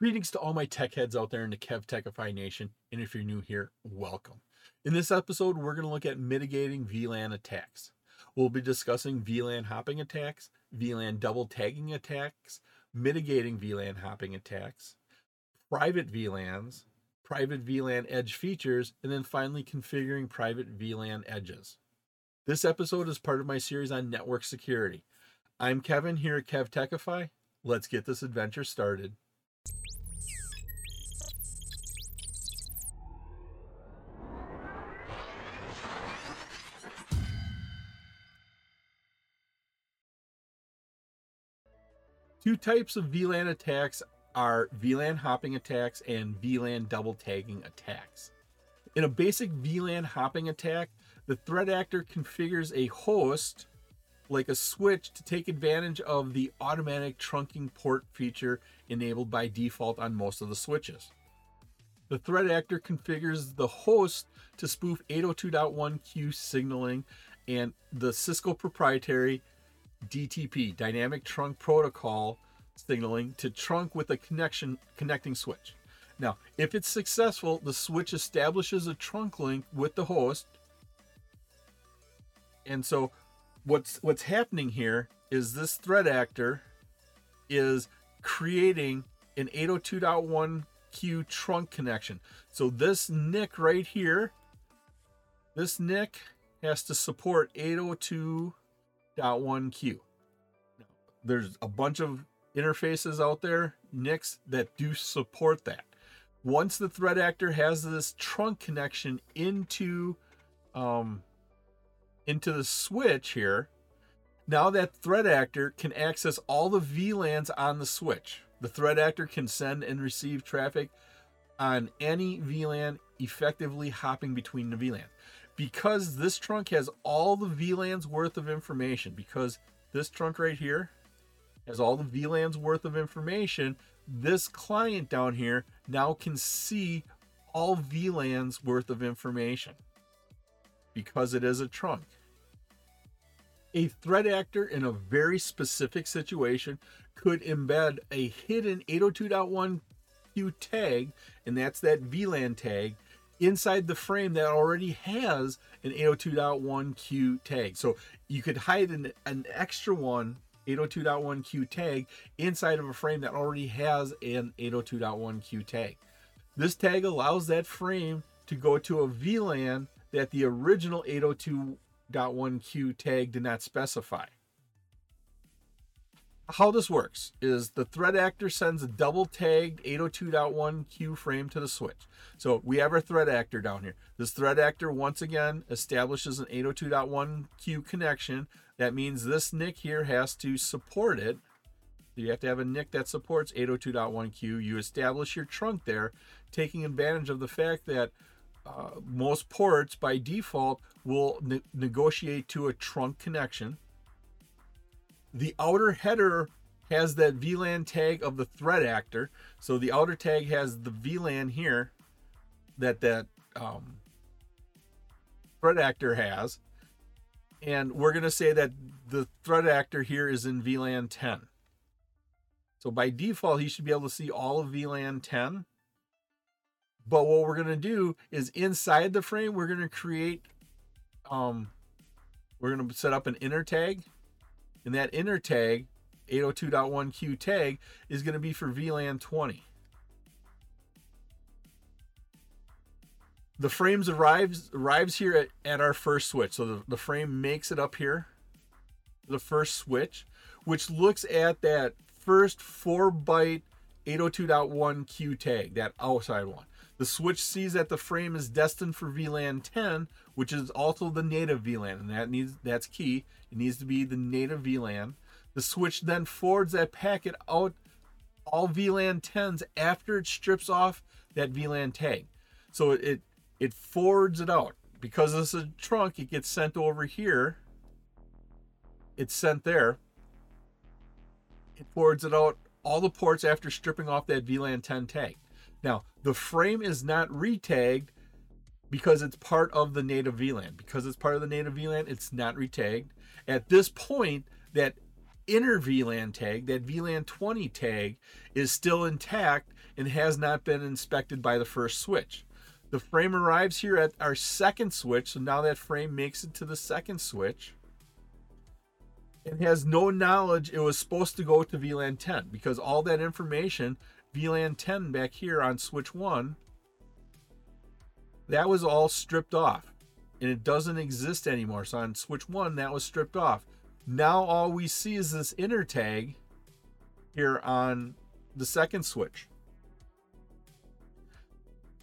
Greetings to all my tech heads out there in the KevTechify Nation, and if you're new here, welcome. In this episode, we're going to look at mitigating VLAN attacks. We'll be discussing VLAN hopping attacks, VLAN double tagging attacks, mitigating VLAN hopping attacks, private VLANs, private VLAN edge features, and then finally configuring private VLAN edges. This episode is part of my series on network security. I'm Kevin here at KevTechify. Let's get this adventure started. Two types of VLAN attacks are VLAN hopping attacks and VLAN double tagging attacks. In a basic VLAN hopping attack, the threat actor configures a host like a switch to take advantage of the automatic trunking port feature enabled by default on most of the switches. The threat actor configures the host to spoof 802.1q signaling and the Cisco proprietary DTP, dynamic trunk protocol signaling to trunk with a connection connecting switch. Now, if it's successful, the switch establishes a trunk link with the host. And so what's what's happening here is this threat actor is creating an 802.1q trunk connection. So this NIC right here, this NIC has to support 802.1q. There's a bunch of interfaces out there, NICs, that do support that. Once the threat actor has this trunk connection into um, into the switch here, now that threat actor can access all the VLANs on the switch. The threat actor can send and receive traffic on any VLAN, effectively hopping between the VLAN. Because this trunk has all the VLANs worth of information, because this trunk right here has all the VLANs worth of information, this client down here now can see all VLANs worth of information because it is a trunk. A threat actor in a very specific situation could embed a hidden 802.1q tag, and that's that VLAN tag, inside the frame that already has an 802.1q tag. So you could hide an, an extra one 802.1q tag inside of a frame that already has an 802.1q tag. This tag allows that frame to go to a VLAN that the original 802.1q tag did not specify. How this works is the threat actor sends a double tagged 802.1q frame to the switch. So we have our threat actor down here. This threat actor once again establishes an 802.1q connection. That means this NIC here has to support it. You have to have a NIC that supports 802.1q. You establish your trunk there, taking advantage of the fact that uh, most ports by default will ne- negotiate to a trunk connection. The outer header has that VLAN tag of the threat actor. So the outer tag has the VLAN here that that um, threat actor has. And we're going to say that the threat actor here is in VLAN 10. So by default, he should be able to see all of VLAN 10. But what we're going to do is inside the frame, we're going to create, um, we're going to set up an inner tag. And that inner tag, 802.1q tag, is going to be for VLAN 20. The frames arrives arrives here at, at our first switch. So the, the frame makes it up here, the first switch, which looks at that first 4 byte 802.1q tag, that outside one. The switch sees that the frame is destined for VLAN 10, which is also the native VLAN, and that needs that's key. It needs to be the native VLAN. The switch then forwards that packet out all VLAN 10s after it strips off that VLAN tag. So it it forwards it out. Because this is a trunk, it gets sent over here. It's sent there. It forwards it out all the ports after stripping off that VLAN 10 tag. Now, the frame is not retagged because it's part of the native VLAN. Because it's part of the native VLAN, it's not retagged. At this point, that inner VLAN tag, that VLAN 20 tag, is still intact and has not been inspected by the first switch. The frame arrives here at our second switch, so now that frame makes it to the second switch and has no knowledge it was supposed to go to VLAN 10 because all that information, VLAN 10 back here on switch 1, that was all stripped off and it doesn't exist anymore. So on switch 1, that was stripped off. Now all we see is this inner tag here on the second switch.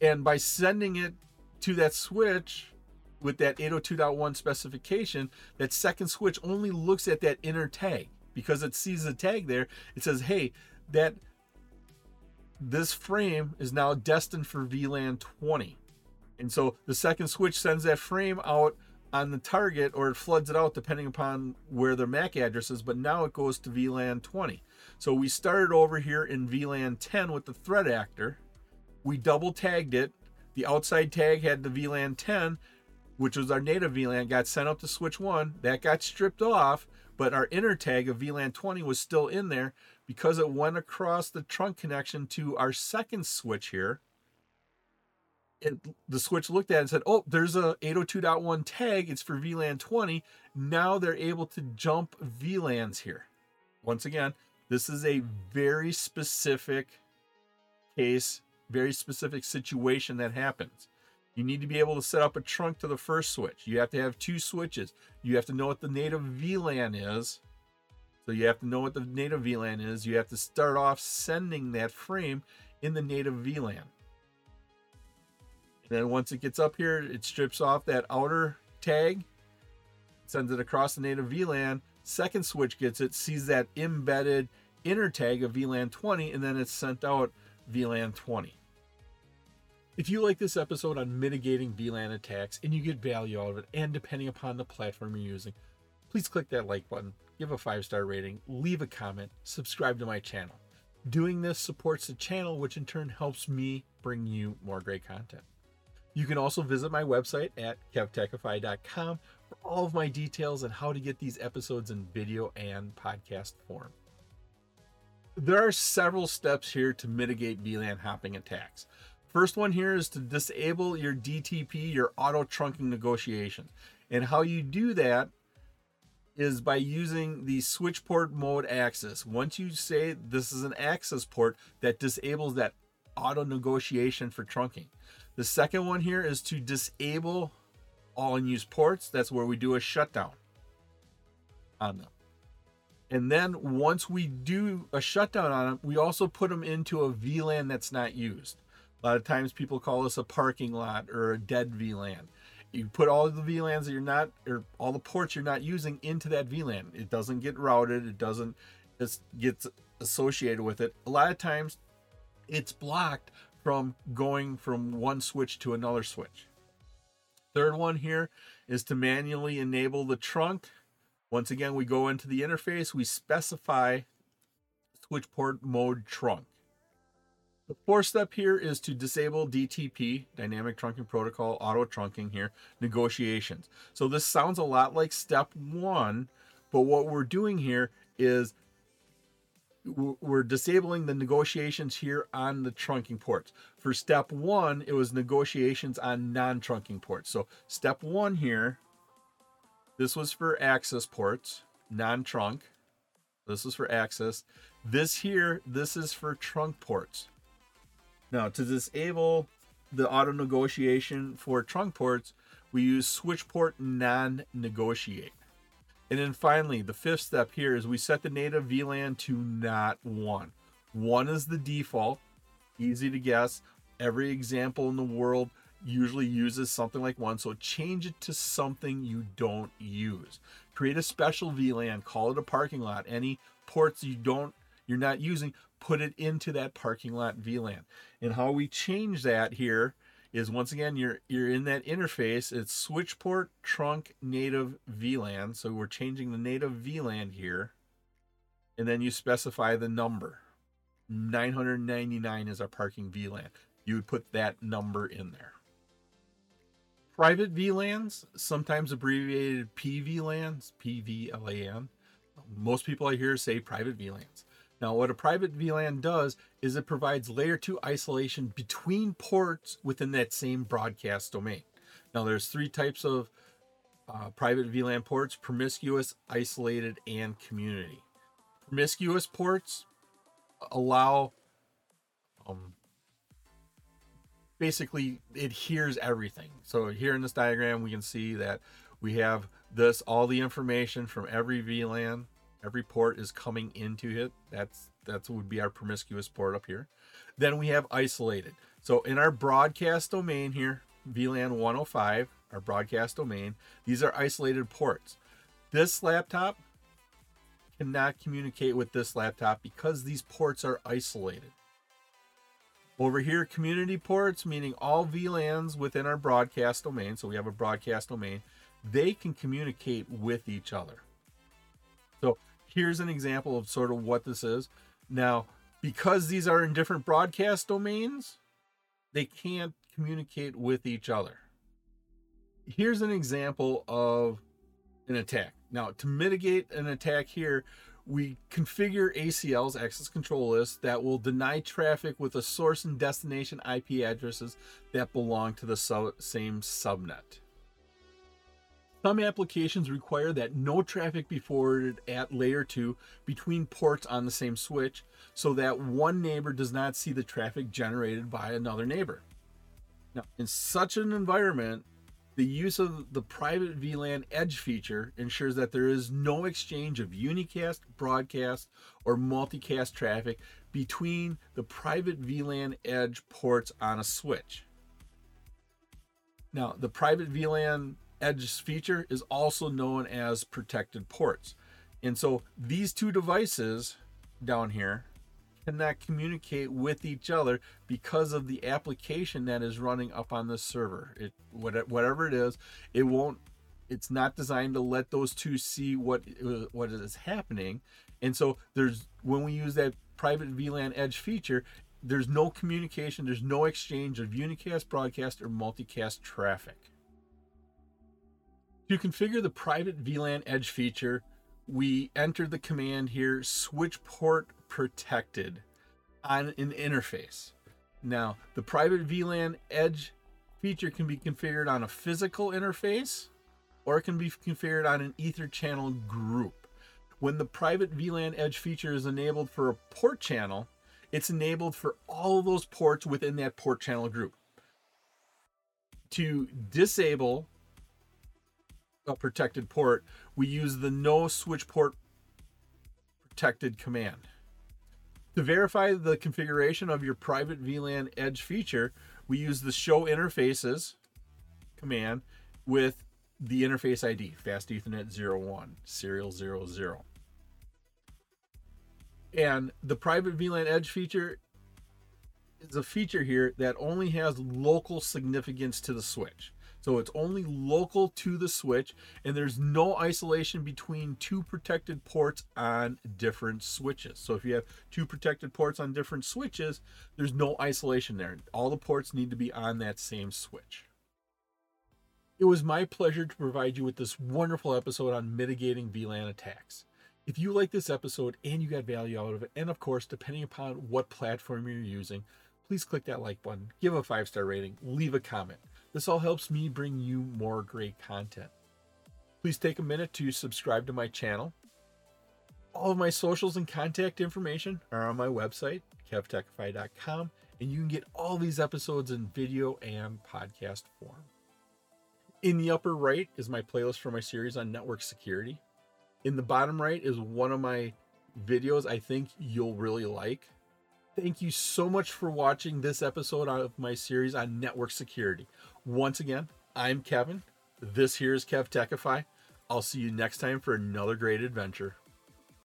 And by sending it to that switch, with that 802.1 specification, that second switch only looks at that inner tag because it sees the tag there. It says, hey, that this frame is now destined for VLAN 20. And so the second switch sends that frame out on the target or it floods it out depending upon where their MAC address is, but now it goes to VLAN 20. So we started over here in VLAN 10 with the threat actor. We double tagged it. The outside tag had the VLAN 10 which was our native VLAN, got sent up to switch one. That got stripped off, but our inner tag of VLAN 20 was still in there because it went across the trunk connection to our second switch here. It, the switch looked at it and said, Oh, there's a 802.1 tag. It's for VLAN 20. Now they're able to jump VLANs here. Once again, this is a very specific case, very specific situation that happens. You need to be able to set up a trunk to the first switch. You have to have two switches. You have to know what the native VLAN is. So you have to know what the native VLAN is. You have to start off sending that frame in the native VLAN. And then once it gets up here, it strips off that outer tag, sends it across the native VLAN. Second switch gets it, sees that embedded inner tag of VLAN 20, and then it's sent out VLAN 20. If you like this episode on mitigating VLAN attacks and you get value out of it, and depending upon the platform you're using, please click that like button, give a five star rating, leave a comment, subscribe to my channel. Doing this supports the channel, which in turn helps me bring you more great content. You can also visit my website at kevtechify.com for all of my details on how to get these episodes in video and podcast form. There are several steps here to mitigate VLAN hopping attacks. First one here is to disable your DTP, your auto trunking negotiation. And how you do that is by using the switch port mode access. Once you say this is an access port, that disables that auto negotiation for trunking. The second one here is to disable all unused ports. That's where we do a shutdown on them. And then once we do a shutdown on them, we also put them into a VLAN that's not used. A lot of times people call this a parking lot or a dead VLAN. You put all the VLANs that you're not, or all the ports you're not using into that VLAN. It doesn't get routed. It doesn't, it gets associated with it. A lot of times it's blocked from going from one switch to another switch. Third one here is to manually enable the trunk. Once again, we go into the interface, we specify switch port mode trunk. The fourth step here is to disable DTP, Dynamic Trunking Protocol, auto trunking here, negotiations. So this sounds a lot like step one, but what we're doing here is we're disabling the negotiations here on the trunking ports. For step one, it was negotiations on non-trunking ports. So step one here, this was for access ports, non-trunk. This is for access. This here, this is for trunk ports. Now, to disable the auto negotiation for trunk ports, we use switch port non negotiate. And then finally, the fifth step here is we set the native VLAN to not one. One is the default, easy to guess. Every example in the world usually uses something like one, so change it to something you don't use. Create a special VLAN, call it a parking lot. Any ports you don't you're not using, put it into that parking lot VLAN. And how we change that here is once again you're you're in that interface. It's switch port trunk native VLAN. So we're changing the native VLAN here. And then you specify the number. 999 is our parking VLAN. You would put that number in there. Private VLANs, sometimes abbreviated PVLANs, PVLAN, Most people I hear say private VLANs. Now, what a private VLAN does is it provides layer 2 isolation between ports within that same broadcast domain. Now, there's three types of uh, private VLAN ports promiscuous, isolated, and community. Promiscuous ports allow um, basically it hears everything. So here in this diagram, we can see that we have this, all the information from every VLAN, every port is coming into it. That's that's would be our promiscuous port up here. Then we have isolated. So in our broadcast domain here, VLAN 105, our broadcast domain, these are isolated ports. This laptop cannot communicate with this laptop because these ports are isolated. Over here, community ports, meaning all VLANs within our broadcast domain, so we have a broadcast domain, they can communicate with each other. So here's an example of sort of what this is. Now, because these are in different broadcast domains, they can't communicate with each other. Here's an example of an attack. Now, to mitigate an attack here, we configure ACLs, access control lists, that will deny traffic with a source and destination IP addresses that belong to the sub- same subnet. Some applications require that no traffic be forwarded at layer 2 between ports on the same switch so that one neighbor does not see the traffic generated by another neighbor. Now, in such an environment, the use of the private VLAN edge feature ensures that there is no exchange of unicast, broadcast, or multicast traffic between the private VLAN edge ports on a switch. Now, the private VLAN edge feature is also known as protected ports. And so these two devices down here cannot communicate with each other because of the application that is running up on the server. It whatever it is, it won't. It's not designed to let those two see what uh, what is happening, and so there's when we use that private VLAN edge feature, there's no communication, there's no exchange of unicast, broadcast, or multicast traffic. To configure the private VLAN edge feature, we enter the command here switch port protected on an interface. Now, the private VLAN edge feature can be configured on a physical interface or it can be configured on an ether channel group. When the private VLAN edge feature is enabled for a port channel, it's enabled for all of those ports within that port channel group. To disable a protected port, we use the no switch port protected command. To verify the configuration of your private VLAN edge feature, we use the show interfaces command with the interface ID, fast ethernet 01, serial 00. And the private VLAN edge feature is a feature here that only has local significance to the switch. So it's only local to the switch, and there's no isolation between two protected ports on different switches. So if you have two protected ports on different switches, there's no isolation there. All the ports need to be on that same switch. It was my pleasure to provide you with this wonderful episode on mitigating VLAN attacks. If you like this episode and you got value out of it, and of course, depending upon what platform you're using, please click that like button, give a five star rating, leave a comment. This all helps me bring you more great content. Please take a minute to subscribe to my channel. All of my socials and contact information are on my website, kevtechify.com, and you can get all these episodes in video and podcast form. In the upper right is my playlist for my series on network security. In the bottom right is one of my videos I think you'll really like. Thank you so much for watching this episode of my series on network security. Once again, I'm Kevin. This here is KevTechify. I'll see you next time for another great adventure.